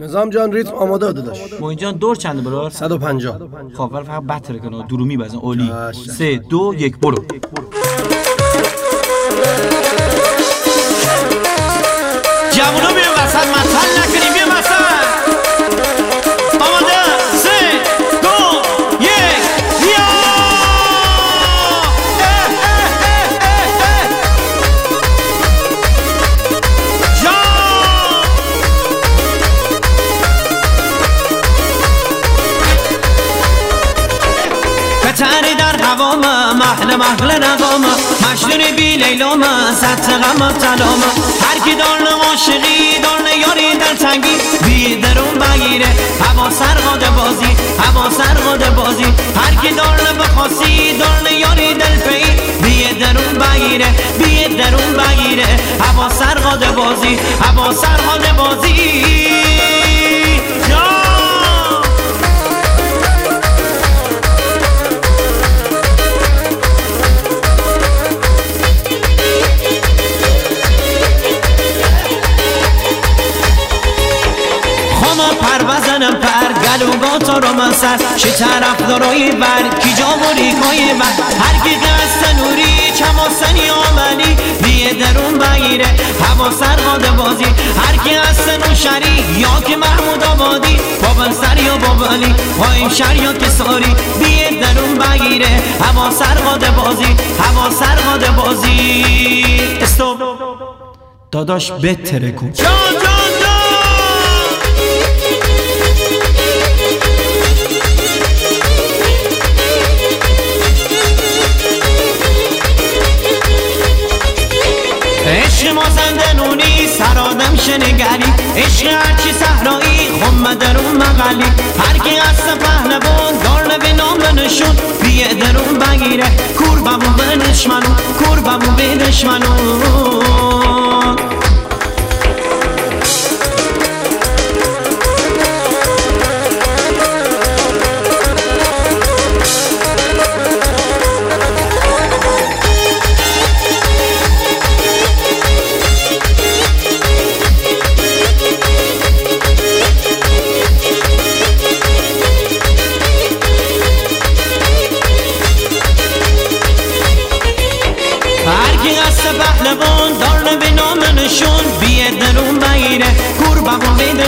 نظام جان ریتم آماده داداش. موین جان دور چنده برار 150 خب ولی فقط بطره کنه درو میبزن اولی سه دو یک برو. هوام محل محل نقام مشدونی بی لیلام ست غم تلام هر کی دارن عاشقی دارن یاری در تنگی. بی درون بگیره هوا سرقاده بازی هوا سرقاده بازی. هر کی دارن بخواسی دارن یاری دل پی. بی درون بگیره بی درون بگیره. هوا سرقاده بازی هوا سرقاده بازی. پر بزنم پر گلوگا تا رو من سر چه طرف دارایی بر کی جاموری کای من هر کی قصد نوری چماسنی آمنی بیه درون بگیره هوا سرقاده بازی. هر کی هست نوشری یا که محمود آبادی. بابل سر یا بابلی پایین شر یا که ساری. بیه درون بگیره هوا سرقاده بازی. هوا سرقاده بازی. استوب داداش بتره کن. جان جان. عشق مازنده نونی سرادم شنگری. عشق هرچی صحرایی خم درون مغلی هر کی هست پهلوان دارن به نام نشون بیه درون بگیره کور بمو به دشمنو کور به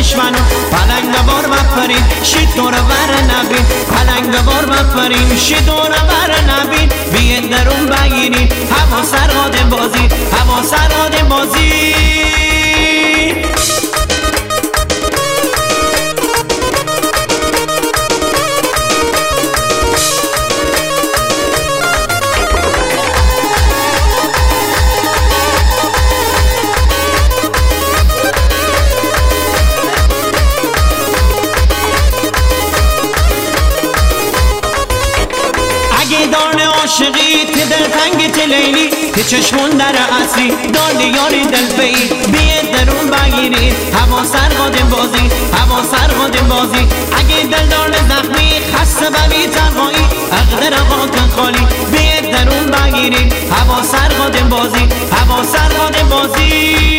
دشمنو پلنگ بار بپرین شید دور بر نبین. پلنگ بار بپرین شید دور بر نبین. بیه درون بگیرین. هوا سرقاده بازی. هوا سرقاده بازی. دل تنگ تی لیلی تی چشمون در اصلی دار یاری دل پی. بیه درون بگیری. هوا سرقادم بازی هوا سرقادم بازی. اگه دل دار زخمی خسته ببی تنهایی. عقد رقاکن خالی. بیه درون بگیری. هوا سرقادم بازی هوا سرقادم بازی.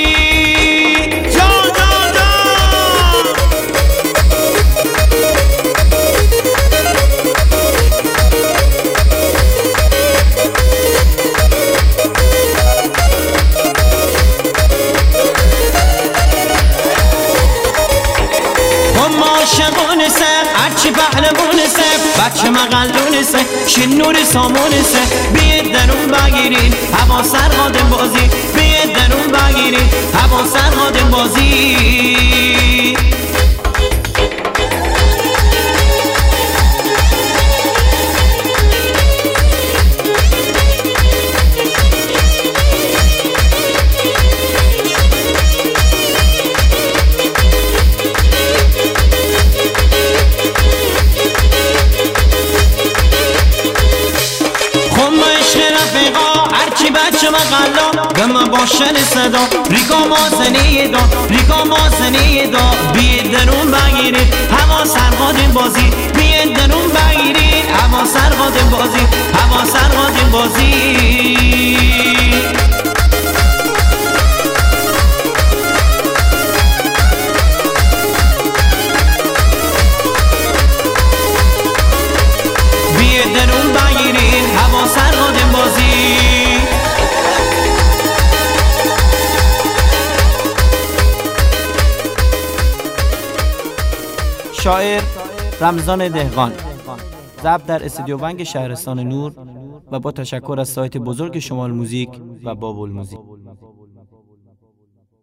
بچه مغلون سه شنور سامون سه بیه درون بگیرین هوا سرقادم بازی. بیه درون بگیرین هوا سرقادم بازی. هرچی بچه مغلا گم باشن صدا. ریکا مازنه دا. ریکا مازنه دا. بیه درون بگیرید هوا سرقادین بازی. بیه درون بگیرید هوا سرقادین بازی. هوا سرقادین بازی. شاعر رمضان دهقان. ضبط در استودیو ونگ شهرستان نور و با تشکر از سایت بزرگ شمال موزیک و بابول موزیک.